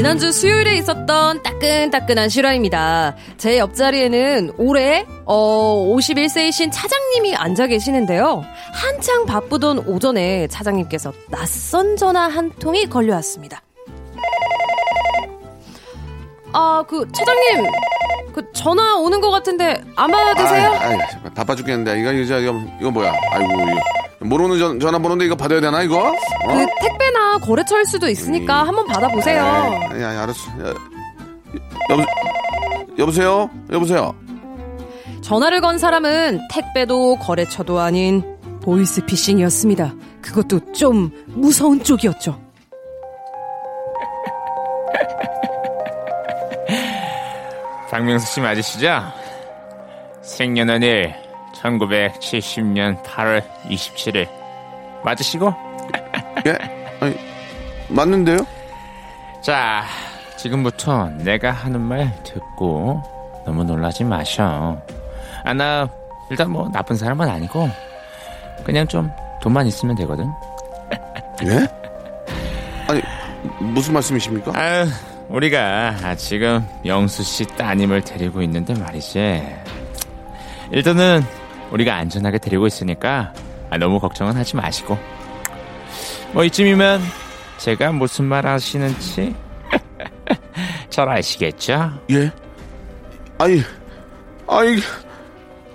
Speaker 3: 지난주 수요일에 있었던 따끈따끈한 실화입니다. 제 옆자리에는 올해 어 51세이신 차장님이 앉아 계시는데요. 한창 바쁘던 오전에 차장님께서 낯선 전화 한 통이 걸려왔습니다. 아, 그 차장님 그 전화 오는 것 같은데 안 받으세요?
Speaker 1: 아이, 아이, 바빠 죽겠는데. 이거, 이거, 이거 뭐야? 아이고, 이거. 모르는 전, 전화번호인데 이거 받아야 되나, 이거? 어?
Speaker 3: 그 택배나 거래처일 수도 있으니까
Speaker 1: 음.
Speaker 3: 한번 받아보세요.
Speaker 1: 아니, 아니, 알았어. 야, 여보, 여보세요? 여보세요?
Speaker 3: 전화를 건 사람은 택배도 거래처도 아닌 보이스피싱이었습니다. 그것도 좀 무서운 쪽이었죠.
Speaker 5: 박명수 씨 맞으시죠? 생년월일 1970년 8월 27일 맞으시고?
Speaker 1: 예? 아니, 맞는데요?
Speaker 5: 자, 지금부터 내가 하는 말 듣고 너무 놀라지 마셔. 아, 나 일단 뭐 나쁜 사람은 아니고 그냥 좀 돈만 있으면 되거든.
Speaker 1: 예? 아니, 무슨 말씀이십니까?
Speaker 5: 아유, 우리가 아, 지금 영수 씨 따님을 데리고 있는데 말이지. 일단은 우리가 안전하게 데리고 있으니까 아, 너무 걱정은 하지 마시고. 뭐 이쯤이면 제가 무슨 말 하시는지 잘 아시겠죠?
Speaker 1: 예? 아니, 아니,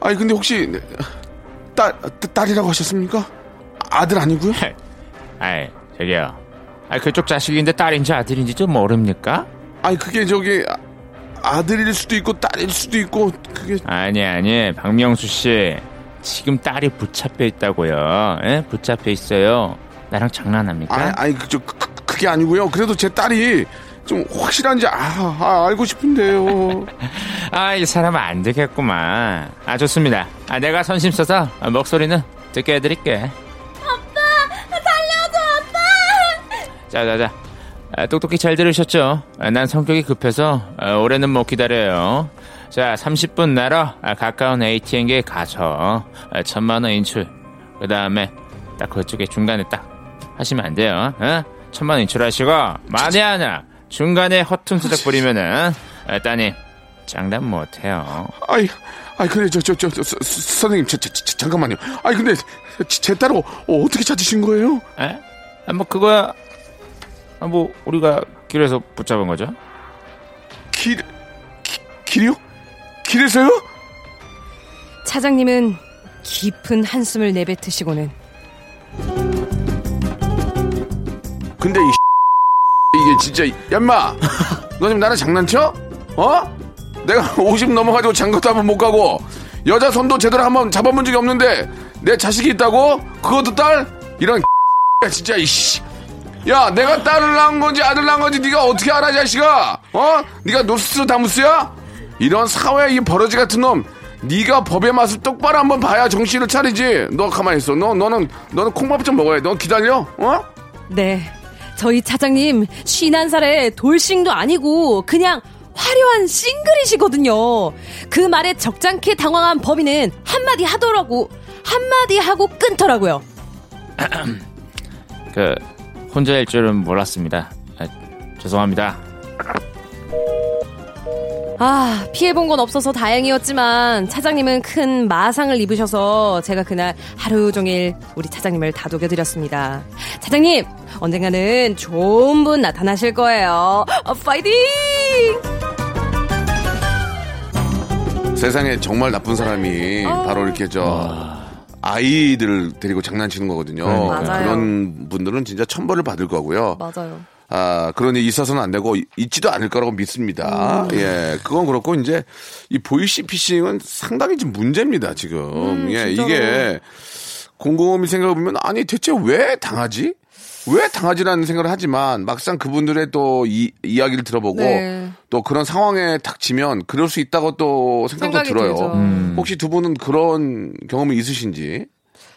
Speaker 1: 아니, 근데 혹시, 딸, 딸이라고 하셨습니까? 아들 아니고요?
Speaker 5: 아이, 저기요. 아, 그쪽 자식인데 딸인지 아들인지 좀 모릅니까?
Speaker 1: 아니, 그게 저기, 아- 아들일 수도 있고, 딸일 수도 있고, 그게.
Speaker 5: 아니, 아니, 박명수 씨. 지금 딸이 붙잡혀 있다고요. 예? 붙잡혀 있어요. 나랑 장난합니까?
Speaker 1: 아니, 아니, 그, 저, 그, 그게 아니고요. 그래도 제 딸이 좀 확실한지, 아, 아, 알고 싶은데요.
Speaker 5: 아, 이 사람은 안 되겠구만. 아, 좋습니다. 아, 내가 선심 써서 아, 목소리는 듣게 해드릴게. 아빠! 살려줘, 아빠! 자, 자, 자. 아, 똑똑히 잘 들으셨죠? 아, 난 성격이 급해서 아, 올해는 못 기다려요. 자, 30분 나러 아, 가까운 ATM기에 가서 아, 천만 원 인출. 그 다음에 딱 그쪽에 중간에 딱 하시면 안 돼요. 어? 천만 원 인출하시고 만에 하나 중간에 허튼 수작 부리면은 아, 따님 장담 못해요.
Speaker 1: 아이, 아이, 그래, 저, 저, 선생님, 저, 저, 저, 잠깐만요. 아니, 근데, 제, 제 딸을 어, 어떻게 찾으신 거예요?
Speaker 5: 에? 아, 뭐 그거야. 아, 뭐 우리가 길에서 붙잡은 거죠.
Speaker 1: 길, 기, 길이요? 길에서요?
Speaker 3: 차장님은 깊은 한숨을 내뱉으시고는
Speaker 1: 근데 이 이게 진짜 얌마 너 지금 나랑 장난쳐? 어? 내가 50 넘어가지고 장가도 한번 못 가고 여자 손도 제대로 한번 잡아본 적이 없는데 내 자식이 있다고? 그것도 딸? 이런 야 진짜 이씨 야 내가 딸을 낳은 건지 아들 낳은 건지 네가 어떻게 알아 자식아 어? 네가 노스트다무스야? 이런 사회 이 버러지 같은 놈 네가 법의 맛을 똑바로 한번 봐야 정신을 차리지 너 가만히 있어 너 너는 너는 콩밥 좀 먹어야 돼 너 기다려 어?
Speaker 3: 네 저희 차장님 쉰한 살에 돌싱도 아니고 그냥 화려한 싱글이시거든요. 그 말에 적잖게 당황한 범인은 한마디 하더라고 한마디 하고 끊더라고요.
Speaker 5: 그 혼자일 줄은 몰랐습니다. 아, 죄송합니다.
Speaker 3: 아, 피해본 건 없어서 다행이었지만 차장님은 큰 마상을 입으셔서 제가 그날 하루 종일 우리 차장님을 다독여드렸습니다. 차장님, 언젠가는 좋은 분 나타나실 거예요. 어, 파이팅!
Speaker 1: 세상에 정말 나쁜 사람이 바로 이렇게 저 아이들을 데리고 장난치는 거거든요.
Speaker 3: 맞아요.
Speaker 1: 그런 분들은 진짜 천벌을 받을 거고요.
Speaker 3: 맞아요.
Speaker 1: 아, 일이 있어서는 안 되고 있지도 않을 거라고 믿습니다. 예, 그건 그렇고 이제 이 보이시 피싱은 상당히 좀 문제입니다, 지금. 예,
Speaker 3: 진짜로.
Speaker 1: 이게 곰곰이 생각해 보면 아니 대체 왜 당하지? 왜 당하지라는 생각을 하지만 막상 그분들의 또 이, 이야기를 들어보고
Speaker 3: 네.
Speaker 1: 또 그런 상황에 닥치면 그럴 수 있다고 또 생각도 들어요.
Speaker 5: 음.
Speaker 1: 혹시 두 분은 그런 경험이 있으신지,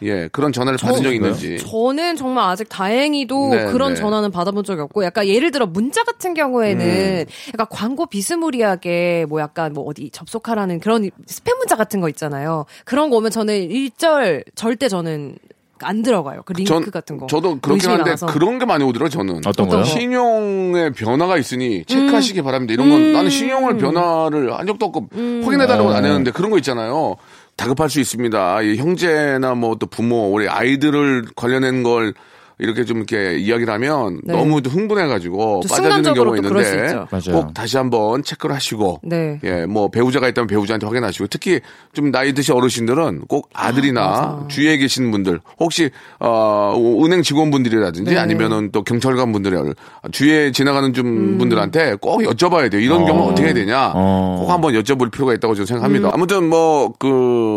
Speaker 1: 예, 그런 전화를 받은 적이 있는지.
Speaker 3: 저는 정말 아직 다행히도
Speaker 1: 네,
Speaker 3: 그런
Speaker 1: 네.
Speaker 3: 전화는 받아본 적이 없고, 약간 예를 들어 문자 같은 경우에는
Speaker 1: 음.
Speaker 3: 약간 광고 비스무리하게 뭐 약간 뭐 어디 접속하라는 그런 스팸 문자 같은 거 있잖아요. 그런 거 오면 저는 일절 절대 저는 안 들어가요. 그 링크
Speaker 1: 전,
Speaker 3: 같은 거.
Speaker 1: 저도 그렇긴 한데
Speaker 3: 많아서.
Speaker 1: 그런 게 많이 오더라고요, 저는.
Speaker 5: 어떤 거요?
Speaker 1: 신용의 변화가 있으니 체크하시기 바랍니다. 이런 건 나는 신용을 변화를 한 적도 없고 확인해달라고 안 했는데 그런 거 있잖아요. 다급할 수 있습니다. 이 형제나 뭐 또 부모, 우리 아이들을 관련된 걸 이렇게 좀 이렇게 이야기를 하면
Speaker 3: 네.
Speaker 1: 너무 흥분해가지고
Speaker 3: 또
Speaker 1: 빠져드는 경우가
Speaker 3: 또 그럴 수
Speaker 1: 있는데. 꼭 다시 한번 체크를 하시고
Speaker 3: 네.
Speaker 1: 예, 뭐 배우자가 있다면 배우자한테 확인하시고 특히 좀 나이 드신 어르신들은 꼭 아들이나 주위에 계신 분들 혹시 어 은행 직원분들이라든지
Speaker 3: 네.
Speaker 1: 아니면은 또 경찰관 분들 주위에 지나가는 좀
Speaker 3: 음.
Speaker 1: 분들한테 꼭 여쭤봐야 돼요. 이런 경우 어떻게 해야 되냐?
Speaker 5: 어.
Speaker 1: 꼭 한번 여쭤볼 필요가 있다고 저는 생각합니다. 아무튼 뭐그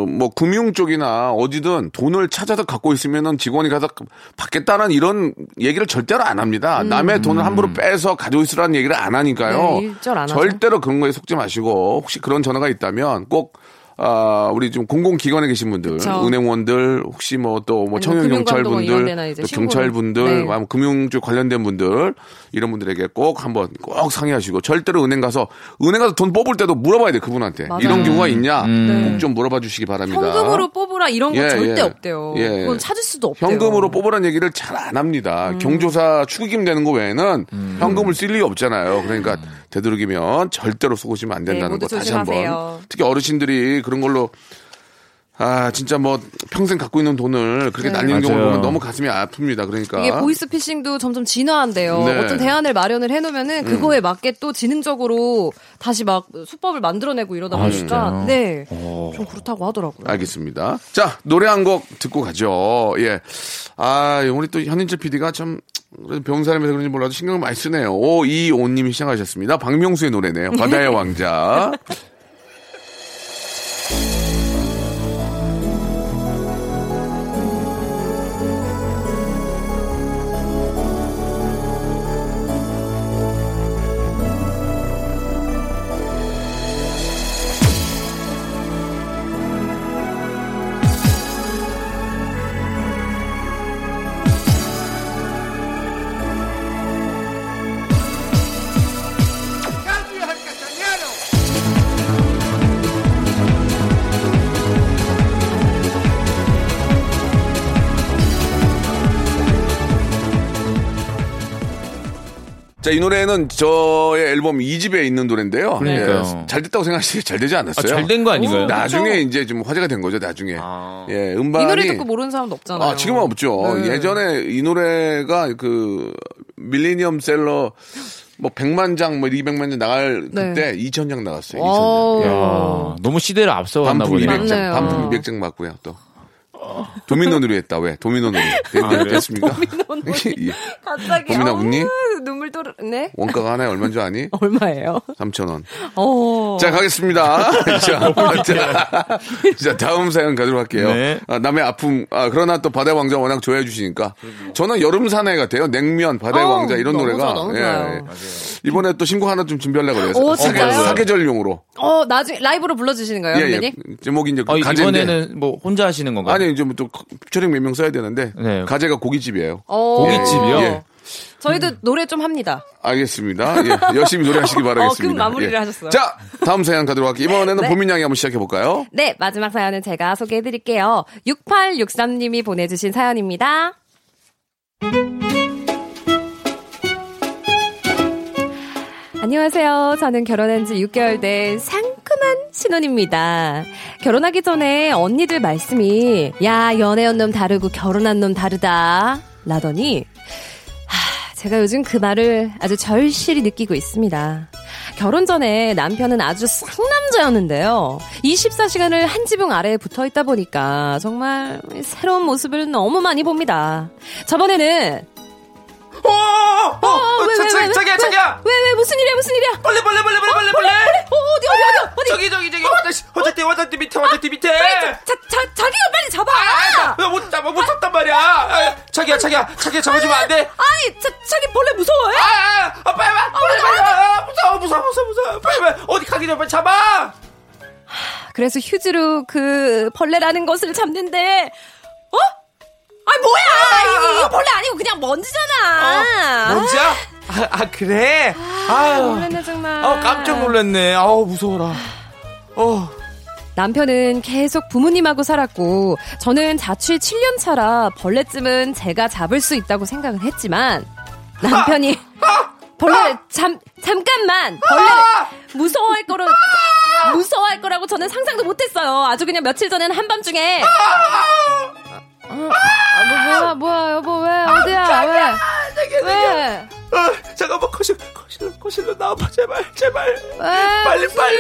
Speaker 1: 뭐 금융 쪽이나 어디든 돈을 찾아서 갖고 있으면은 직원이 가서 받겠다는 이런 얘기를 절대로 안 합니다. 남의 돈을 함부로 빼서 가지고 있으라는 얘기를 안 하니까요.
Speaker 3: 네, 안.
Speaker 1: 절대로 그런 거에 속지 마시고 혹시 그런 전화가 있다면 꼭 아, 우리 좀 공공기관에 계신 분들,
Speaker 3: 그쵸.
Speaker 1: 은행원들, 혹시 뭐 또뭐 청년경찰분들, 또. 경찰분들,
Speaker 3: 네.
Speaker 1: 아니면 금융 쪽 관련된 분들, 이런 분들에게 꼭 한번 꼭 상의하시고, 절대로 은행 가서, 은행 가서 돈 뽑을 때도 물어봐야 돼, 그분한테.
Speaker 3: 맞아요.
Speaker 1: 이런 경우가 있냐?
Speaker 3: 네.
Speaker 1: 꼭좀 물어봐 주시기 바랍니다.
Speaker 3: 현금으로 뽑으라 이런 거
Speaker 1: 예,
Speaker 3: 절대
Speaker 1: 예.
Speaker 3: 없대요.
Speaker 1: 예.
Speaker 3: 그건 찾을 수도 없대요.
Speaker 1: 현금으로 뽑으라는 얘기를 잘 안 합니다.
Speaker 3: 음.
Speaker 1: 경조사 축의금 되는 거 외에는 현금을 쓸 리가 없잖아요. 그러니까 되도록이면 절대로 속으시면 안 된다는
Speaker 3: 네,
Speaker 1: 거 다시 한번. 특히 어르신들이 그런 걸로 아 진짜 뭐 평생 갖고 있는 돈을 그렇게
Speaker 3: 네.
Speaker 1: 날리는 경우를. 보면 너무 가슴이 아픕니다. 그러니까
Speaker 3: 이게 보이스피싱도 점점 진화한대요.
Speaker 1: 네.
Speaker 3: 어떤 대안을 마련을 해놓으면은 그거에 맞게 또 지능적으로 다시 막 수법을 만들어내고 이러다
Speaker 5: 아,
Speaker 3: 보니까
Speaker 5: 진짜요?
Speaker 3: 네, 좀 그렇다고 하더라고요.
Speaker 1: 알겠습니다. 자 노래 한 곡 듣고 가죠. 예. 아 우리 또 현인철 PD가 참 배운 사람이라서 그런지 몰라도 신경을 많이 쓰네요. 525님이 시작하셨습니다. 박명수의 노래네요. 바다의 왕자. 자, 이 노래는 저의 앨범 2집에 있는 노래인데요.
Speaker 5: 그러니까요.
Speaker 1: 예, 잘 됐다고 생각하시지 잘 되지
Speaker 5: 아,
Speaker 1: 않았어요.
Speaker 5: 잘된 거 아닌가요?
Speaker 1: 나중에 이제 좀 화제가 된 거죠, 나중에.
Speaker 5: 아.
Speaker 1: 예, 음반이.
Speaker 3: 이 노래 듣고 모르는 사람도 없잖아요.
Speaker 1: 아, 지금은 없죠.
Speaker 3: 네.
Speaker 1: 예전에 이 노래가 그 밀리니엄 셀러 뭐 100만 장, 뭐 200만 장 나갈
Speaker 3: 네.
Speaker 1: 그때 2,000장 나갔어요.
Speaker 3: 오.
Speaker 1: 2,000장.
Speaker 5: 야, 너무 시대를 앞서갔나
Speaker 1: 반품
Speaker 5: 보네요.
Speaker 1: 200장,
Speaker 3: 맞네요.
Speaker 1: 반품 200장 맞고요, 또. 도미노 놀이 했다, 왜? 도미노 놀이. 됐,
Speaker 5: 아, 그래요?
Speaker 1: 됐습니까?
Speaker 3: 도미노 놀이.
Speaker 1: 예.
Speaker 3: 갑자기 어우,
Speaker 1: 웃니?
Speaker 3: 눈물 또르 네
Speaker 1: 원가가 하나에 얼마인 줄 아니?
Speaker 3: 얼마예요?
Speaker 1: 3,000원.
Speaker 3: 어.
Speaker 1: 자, 가겠습니다. 자, 자, 자, 다음 사연 가도록 할게요.
Speaker 5: 네.
Speaker 1: 아, 남의 아픔, 아, 그러나 또 바다의 왕자 워낙 좋아해 주시니까. 저는 여름 사나이 같아요. 냉면, 바다의
Speaker 3: 어,
Speaker 1: 왕자 이런
Speaker 3: 너무
Speaker 1: 노래가.
Speaker 3: 좋아, 너무 좋아요.
Speaker 1: 이번에 또 신곡 하나 좀 준비하려고 그래요.
Speaker 3: 오,
Speaker 1: 사계-? 사계절용으로.
Speaker 3: 어 나중에 라이브로 불러주시는 거예요,
Speaker 1: 예, 예. 제목이 이제
Speaker 5: 어,
Speaker 1: 가제인데.
Speaker 5: 이번에는 뭐 혼자 하시는 건가요?
Speaker 1: 아니, 이제 뭐또 피처링 몇 명 써야 되는데.
Speaker 5: 네.
Speaker 1: 가제가 고깃집이에요.
Speaker 3: 어.
Speaker 5: 고깃집이요?
Speaker 1: 예.
Speaker 3: 저희도 노래 좀 합니다.
Speaker 1: 알겠습니다. 예, 열심히 노래하시기 바라겠습니다.
Speaker 3: 어, 금 마무리를
Speaker 1: 예.
Speaker 3: 하셨어요.
Speaker 1: 자, 다음 사연 가도록 할게요. 이번에는
Speaker 3: 네.
Speaker 1: 보민 양이 한번 시작해 볼까요?
Speaker 3: 네, 마지막 사연은 제가 소개해 드릴게요. 6863님이 보내주신 사연입니다. 안녕하세요. 저는 결혼한 지 6개월 된 상 큼한 신혼입니다. 결혼하기 전에 언니들 말씀이, 야, 연애한 놈 다르고 결혼한 놈 다르다. 라더니, 하, 제가 요즘 그 말을 아주 절실히 느끼고 있습니다. 결혼 전에 남편은 아주 쌍남자였는데요. 24시간을 한 지붕 아래에 붙어 있다 보니까 정말 새로운 모습을 너무 많이 봅니다. 저번에는
Speaker 5: 어,
Speaker 3: 어, 왜, 왜, 왜, 왜?
Speaker 5: 자기야, 자기야!
Speaker 3: 왜, 왜, 무슨 일이야, 무슨 일이야?
Speaker 5: 빨리, 빨리, 빨리, 빨리, 빨리, 빨리!
Speaker 3: 어, 어디, 어디, 어디, 어디?
Speaker 5: 저기, 저기, 저기, 화장실, 화장대, 화장대 밑에, 화장대 밑에!
Speaker 3: 자, 자, 자기가 빨리 잡아!
Speaker 5: 아, 못 잡아, 못 잡단 말이야! 아, 자기야, 자기야, 자기야, 잡아주면 안 돼!
Speaker 3: 아니, 자, 자기 벌레 무서워해?
Speaker 5: 아, 아, 아, 빨리, 빨리, 빨리, 아, 무서워, 무서워, 무서워, 무서워, 빨리, 빨리, 어디 가기 전에 빨리 잡아!
Speaker 3: 그래서 휴지로 그 벌레라는 것을 잡는데, 어? 아, 뭐야! 그냥 먼지잖아!
Speaker 5: 뭔지야? 아, 아, 그래? 아 유,
Speaker 3: 놀랐네, 정말.
Speaker 5: 아, 깜짝 놀랐네. 아우, 무서워라. 어.
Speaker 3: 남편은 계속 부모님하고 살았고 저는 자취 7년 차라 벌레쯤은 제가 잡을 수 있다고 생각을 했지만 남편이 벌레 잠 잠깐만 벌레 무서워할 거로 무서워할 거라고 저는 상상도 못했어요. 아주 그냥 며칠 전에는 한밤중에 아, 뭐, 뭐야 뭐야 여보 왜 어디야 왜 왜?
Speaker 5: 어, 잠깐만, 거실, 거실로, 거실로 나와봐, 제발, 제발.
Speaker 3: 왜?
Speaker 5: 빨리, 빨리.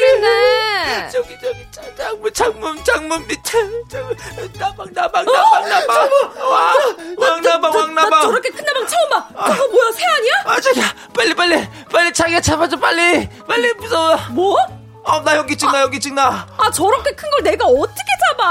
Speaker 5: 저기, 저기, 자, 창문, 창문, 창문 밑에, 창문, 나방, 나방, 나방, 나방. 와, 왕나방,
Speaker 3: 나
Speaker 5: 왕나방.
Speaker 3: 저렇게 큰 나방 처음 봐. 그거 뭐야 새 아니야?
Speaker 5: 아, 저기야, 빨리, 빨리, 빨리, 자기가 잡아줘, 빨리. 빨리, 무서워.
Speaker 3: 뭐?
Speaker 5: 어, 나 현기증 나, 현기증 나.
Speaker 3: 아 저렇게 큰 걸 내가 어떻게 잡아?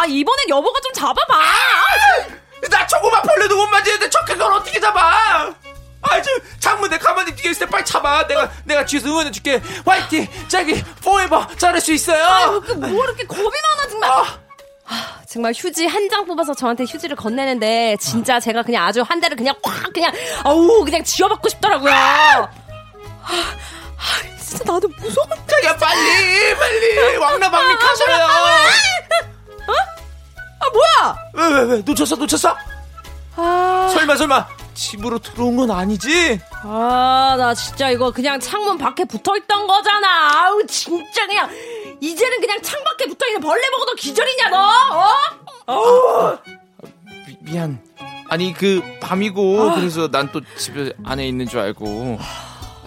Speaker 3: 아 이번엔 여보가 좀 잡아봐. 아,
Speaker 5: 나 조그만 벌레도 못 만지는데 저큰 걸 어떻게 잡아? 아, 아주 창문 내 가만히 뒤에 있을 때 빨리 잡아. 내가 내가 뒤에서 응원해 줄게. 화이팅. 저기 포에버 잘할 수 있어요.
Speaker 3: 아유, 그 뭐 이렇게 겁이 많아 정말. 아, 정말 휴지 한 장 뽑아서 저한테 휴지를 건네는데 진짜 제가 그냥 아주 한 대를 그냥 확 그냥 아우 그냥 지어받고 싶더라고요. 아, 아, 진짜 나도 무서워.
Speaker 5: 자기야 빨리 빨리 왕라방리 가셔요.
Speaker 3: 아 뭐야?
Speaker 5: 왜 왜 왜 놓쳤어 놓쳤어?
Speaker 3: 아,
Speaker 5: 설마 설마 집으로 들어온 건 아니지?
Speaker 3: 아, 나 진짜 이거 그냥 창문 밖에 붙어 있던 거잖아. 아우, 진짜 그냥 이제는 그냥 창 밖에 붙어 있는 벌레 보고도 기절이냐 너? 어?
Speaker 5: 미, 미안. 아니 그 밤이고 그래서 난 또 집에 안에 있는 줄 알고.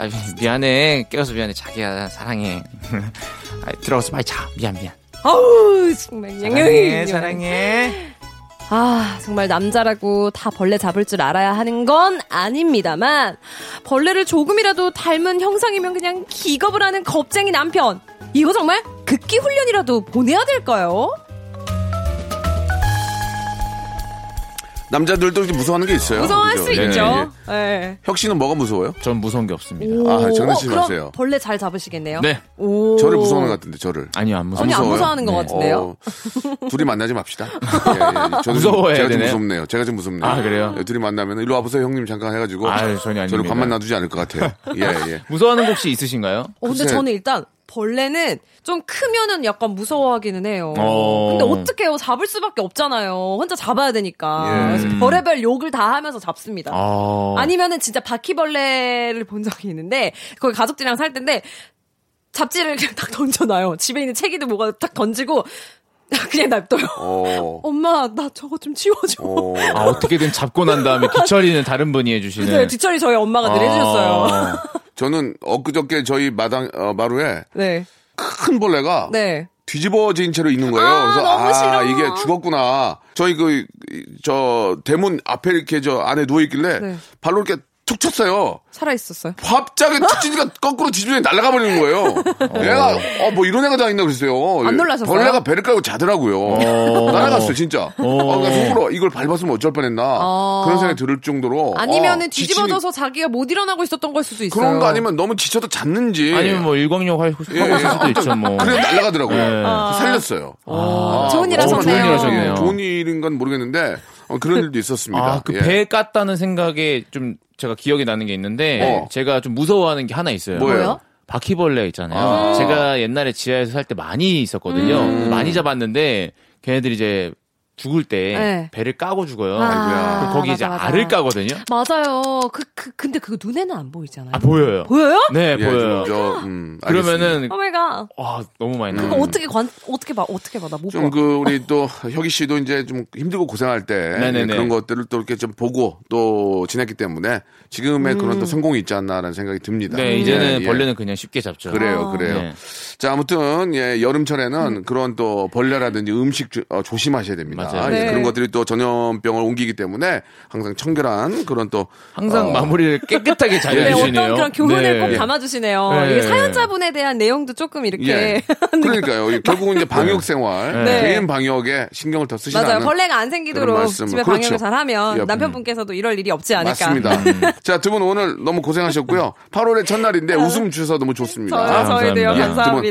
Speaker 5: 아 미안해 깨워서 미안해 자기야 사랑해. 아, 들어가서 빨리 자 미안 미안.
Speaker 3: 아우, 정말
Speaker 5: 사랑해 사랑해.
Speaker 3: 아, 정말 남자라고 다 벌레 잡을 줄 알아야 하는 건 아닙니다만, 벌레를 조금이라도 닮은 형상이면 그냥 기겁을 하는 겁쟁이 남편. 이거 정말 극기 훈련이라도 보내야 될까요?
Speaker 1: 남자들도 좀 무서워하는 게 있어요.
Speaker 3: 무서워할
Speaker 1: 그죠?
Speaker 3: 수
Speaker 1: 예,
Speaker 3: 있죠.
Speaker 1: 예.
Speaker 3: 예.
Speaker 1: 혁 씨는 뭐가 무서워요?
Speaker 5: 전 무서운 게 없습니다.
Speaker 1: 아, 장난치지
Speaker 3: 그럼
Speaker 1: 마세요.
Speaker 3: 벌레 잘 잡으시겠네요.
Speaker 5: 네.
Speaker 3: 오.
Speaker 1: 저를 무서워하는 것 같은데, 저를.
Speaker 5: 아니요 안 무서워.
Speaker 3: 전혀 안
Speaker 1: 무서워요?
Speaker 3: 무서워하는 것
Speaker 5: 네.
Speaker 3: 같은데요.
Speaker 1: 어, 둘이 만나지 맙시다. 예, 예. 저는
Speaker 5: 무서워해야
Speaker 1: 제가 좀
Speaker 5: 되네요?
Speaker 1: 무섭네요. 제가 좀 무섭네요.
Speaker 5: 아, 그래요?
Speaker 1: 예, 둘이 만나면 일로 와보세요, 형님 잠깐 해가지고.
Speaker 5: 아유, 전혀
Speaker 1: 저를
Speaker 5: 아닙니다.
Speaker 1: 가만 놔두지 않을 것 같아요. 예, 예.
Speaker 5: 무서워하는 거 혹시 있으신가요?
Speaker 3: 어, 근데
Speaker 1: 글쎄.
Speaker 3: 저는 일단 벌레는 좀 크면은 약간 무서워하기는 해요.
Speaker 5: 어.
Speaker 3: 근데 어떡해요. 잡을 수밖에 없잖아요. 혼자 잡아야 되니까.
Speaker 1: 예.
Speaker 3: 그래서 별의별 욕을 다 하면서 잡습니다.
Speaker 5: 아.
Speaker 3: 아니면은 진짜 바퀴벌레를 본 적이 있는데 거기 가족들이랑 살 텐데 잡지를 그냥 딱 던져놔요. 집에 있는 책이든 뭐가 딱 던지고 그냥 놔둬요.
Speaker 1: 어,
Speaker 3: 엄마 나 저거 좀 치워줘.
Speaker 1: 어.
Speaker 5: 아, 어떻게든 잡고 난 다음에 뒤처리는 다른 분이 해주시는.
Speaker 3: 네, 뒷처리 저희 엄마가 늘 해주셨어요.
Speaker 5: 아.
Speaker 1: 저는 엊그저께 저희 마당, 어, 마루에
Speaker 3: 네.
Speaker 1: 큰 벌레가
Speaker 3: 네.
Speaker 1: 뒤집어진 채로 있는 거예요.
Speaker 3: 아,
Speaker 1: 그래서 아
Speaker 3: 싫어.
Speaker 1: 이게 죽었구나. 저희 그 저 대문 앞에 이렇게 저 안에 누워 있길래
Speaker 3: 네.
Speaker 1: 발로 이렇게 툭 쳤어요.
Speaker 3: 살아 있었어요.
Speaker 1: 갑자기 툭 치니까 거꾸로 뒤집어 날아가 버리는 거예요. 얘가 어 뭐 이런 애가 다 있나 그랬어요.
Speaker 3: 안 놀라셨어요?
Speaker 1: 벌레가 배를 깔고 자더라고요. 날아갔어요 진짜. 어, 그러니까 속으로 이걸 밟았으면 어쩔 뻔했나
Speaker 3: 어.
Speaker 1: 그런 생각이 들을 정도로.
Speaker 3: 아니면은
Speaker 1: 어,
Speaker 3: 뒤집어져서 자기가 못 일어나고 있었던 걸 수도 있어요.
Speaker 1: 그런 거 아니면 너무 지쳐서 잤는지.
Speaker 5: 아니면 뭐 일광욕 할- 하고
Speaker 1: 예, 예.
Speaker 5: 있을 수도 있죠, 뭐.
Speaker 1: 그래 날아가더라고요.
Speaker 5: 네.
Speaker 1: 살렸어요. 아,
Speaker 3: 좋은 일
Speaker 1: 정말
Speaker 3: 하셨네요.
Speaker 5: 좋은 일 하셨네요.
Speaker 1: 예, 좋은 일인 건 모르겠는데 어, 그런 일도 있었습니다.
Speaker 5: 아, 그
Speaker 1: 예.
Speaker 5: 배 깠다는 생각에 좀 제가 기억이 나는 게 있는데
Speaker 1: 어.
Speaker 5: 제가 좀 무서워하는 게 하나 있어요.
Speaker 1: 뭐예요?
Speaker 5: 바퀴벌레 있잖아요.
Speaker 1: 아.
Speaker 5: 제가 옛날에 지하에서 살 때 많이 있었거든요.
Speaker 1: 음.
Speaker 5: 많이 잡았는데 걔네들이 이제 죽을 때
Speaker 3: 네.
Speaker 5: 배를 까고 죽어요.
Speaker 1: 아이고야.
Speaker 5: 그럼 거기 이제
Speaker 3: 맞아, 맞아.
Speaker 5: 알을 까거든요.
Speaker 3: 맞아요. 그, 그, 근데 그거 눈에는 안 보이잖아요.
Speaker 5: 아, 보여요.
Speaker 3: 보여요?
Speaker 5: 네,
Speaker 1: 예,
Speaker 5: 보여요.
Speaker 1: 좀, 저, 음.
Speaker 5: 그러면은
Speaker 3: oh my god.
Speaker 5: 와, 너무 많이
Speaker 3: 그거
Speaker 5: 나요.
Speaker 3: 어떻게 관, 어떻게 봐, 어떻게 봐, 나 못 봐.
Speaker 1: 좀그 우리 또 혁이 씨도 이제 좀 힘들고 고생할 때
Speaker 5: 네네네.
Speaker 1: 그런 것들을 또 이렇게 좀 보고 또 지냈기 때문에 지금의 그런 또 성공이 있지 않나라는 생각이 듭니다.
Speaker 5: 네, 이제는
Speaker 1: 예, 예.
Speaker 5: 벌레는 그냥 쉽게 잡죠.
Speaker 1: 그래요, 그래요.
Speaker 5: 네.
Speaker 1: 자, 아무튼 예, 여름철에는 그런 또 벌레라든지 음식 조, 어, 조심하셔야 됩니다.
Speaker 5: 맞아요.
Speaker 1: 예,
Speaker 3: 네.
Speaker 1: 그런 것들이 또 전염병을 옮기기 때문에 항상 청결한 그런 또
Speaker 5: 항상
Speaker 1: 어,
Speaker 5: 마무리를 깨끗하게 잘
Speaker 3: 네,
Speaker 5: 해주시네요.
Speaker 3: 어떤 그런 교훈을
Speaker 5: 네.
Speaker 3: 꼭 담아주시네요.
Speaker 5: 네.
Speaker 3: 이게 사연자분에 대한 내용도 조금 이렇게.
Speaker 1: 예. 그러니까요. 결국은 이제 방역 생활,
Speaker 3: 네.
Speaker 1: 개인 방역에 신경을 더 쓰시라는
Speaker 3: 맞아요. 벌레가 안 생기도록. 집에
Speaker 1: 그렇죠.
Speaker 3: 방역을 잘하면
Speaker 1: 예,
Speaker 3: 남편분께서도 이럴 일이 없지 않을까.
Speaker 1: 맞습니다.
Speaker 5: 음.
Speaker 1: 자, 두 분 오늘 너무 고생하셨고요. 8월의 첫날인데 웃음 주셔서 너무 좋습니다.
Speaker 3: 저희,
Speaker 5: 아,
Speaker 3: 저희도요.
Speaker 5: 감사합니다.
Speaker 1: 예, 두분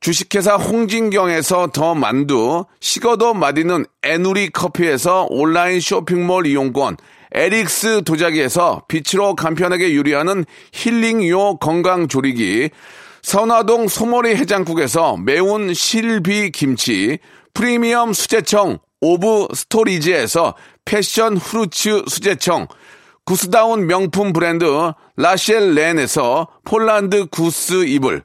Speaker 1: 주식회사 홍진경에서 더 만두, 식어도 맛있는 에누리 커피에서 온라인 쇼핑몰 이용권, 에릭스 도자기에서 빛으로 간편하게 요리하는 힐링요 건강조리기, 선화동 소머리 해장국에서 매운 실비 김치, 프리미엄 수제청 오브 스토리지에서 패션 후르츠 수제청, 구스다운 명품 브랜드 라셸 렌에서 폴란드 구스 이불,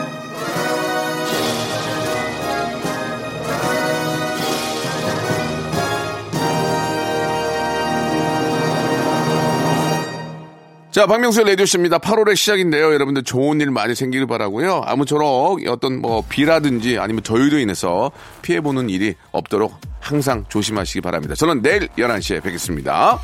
Speaker 1: 자, 박명수의 라디오쇼입니다. 8월의 시작인데요. 여러분들 좋은 일 많이 생기길 바라고요. 아무쪼록 어떤 뭐 비라든지 아니면 저희로 인해서 피해보는 일이 없도록 항상 조심하시기 바랍니다. 저는 내일 11시에 뵙겠습니다.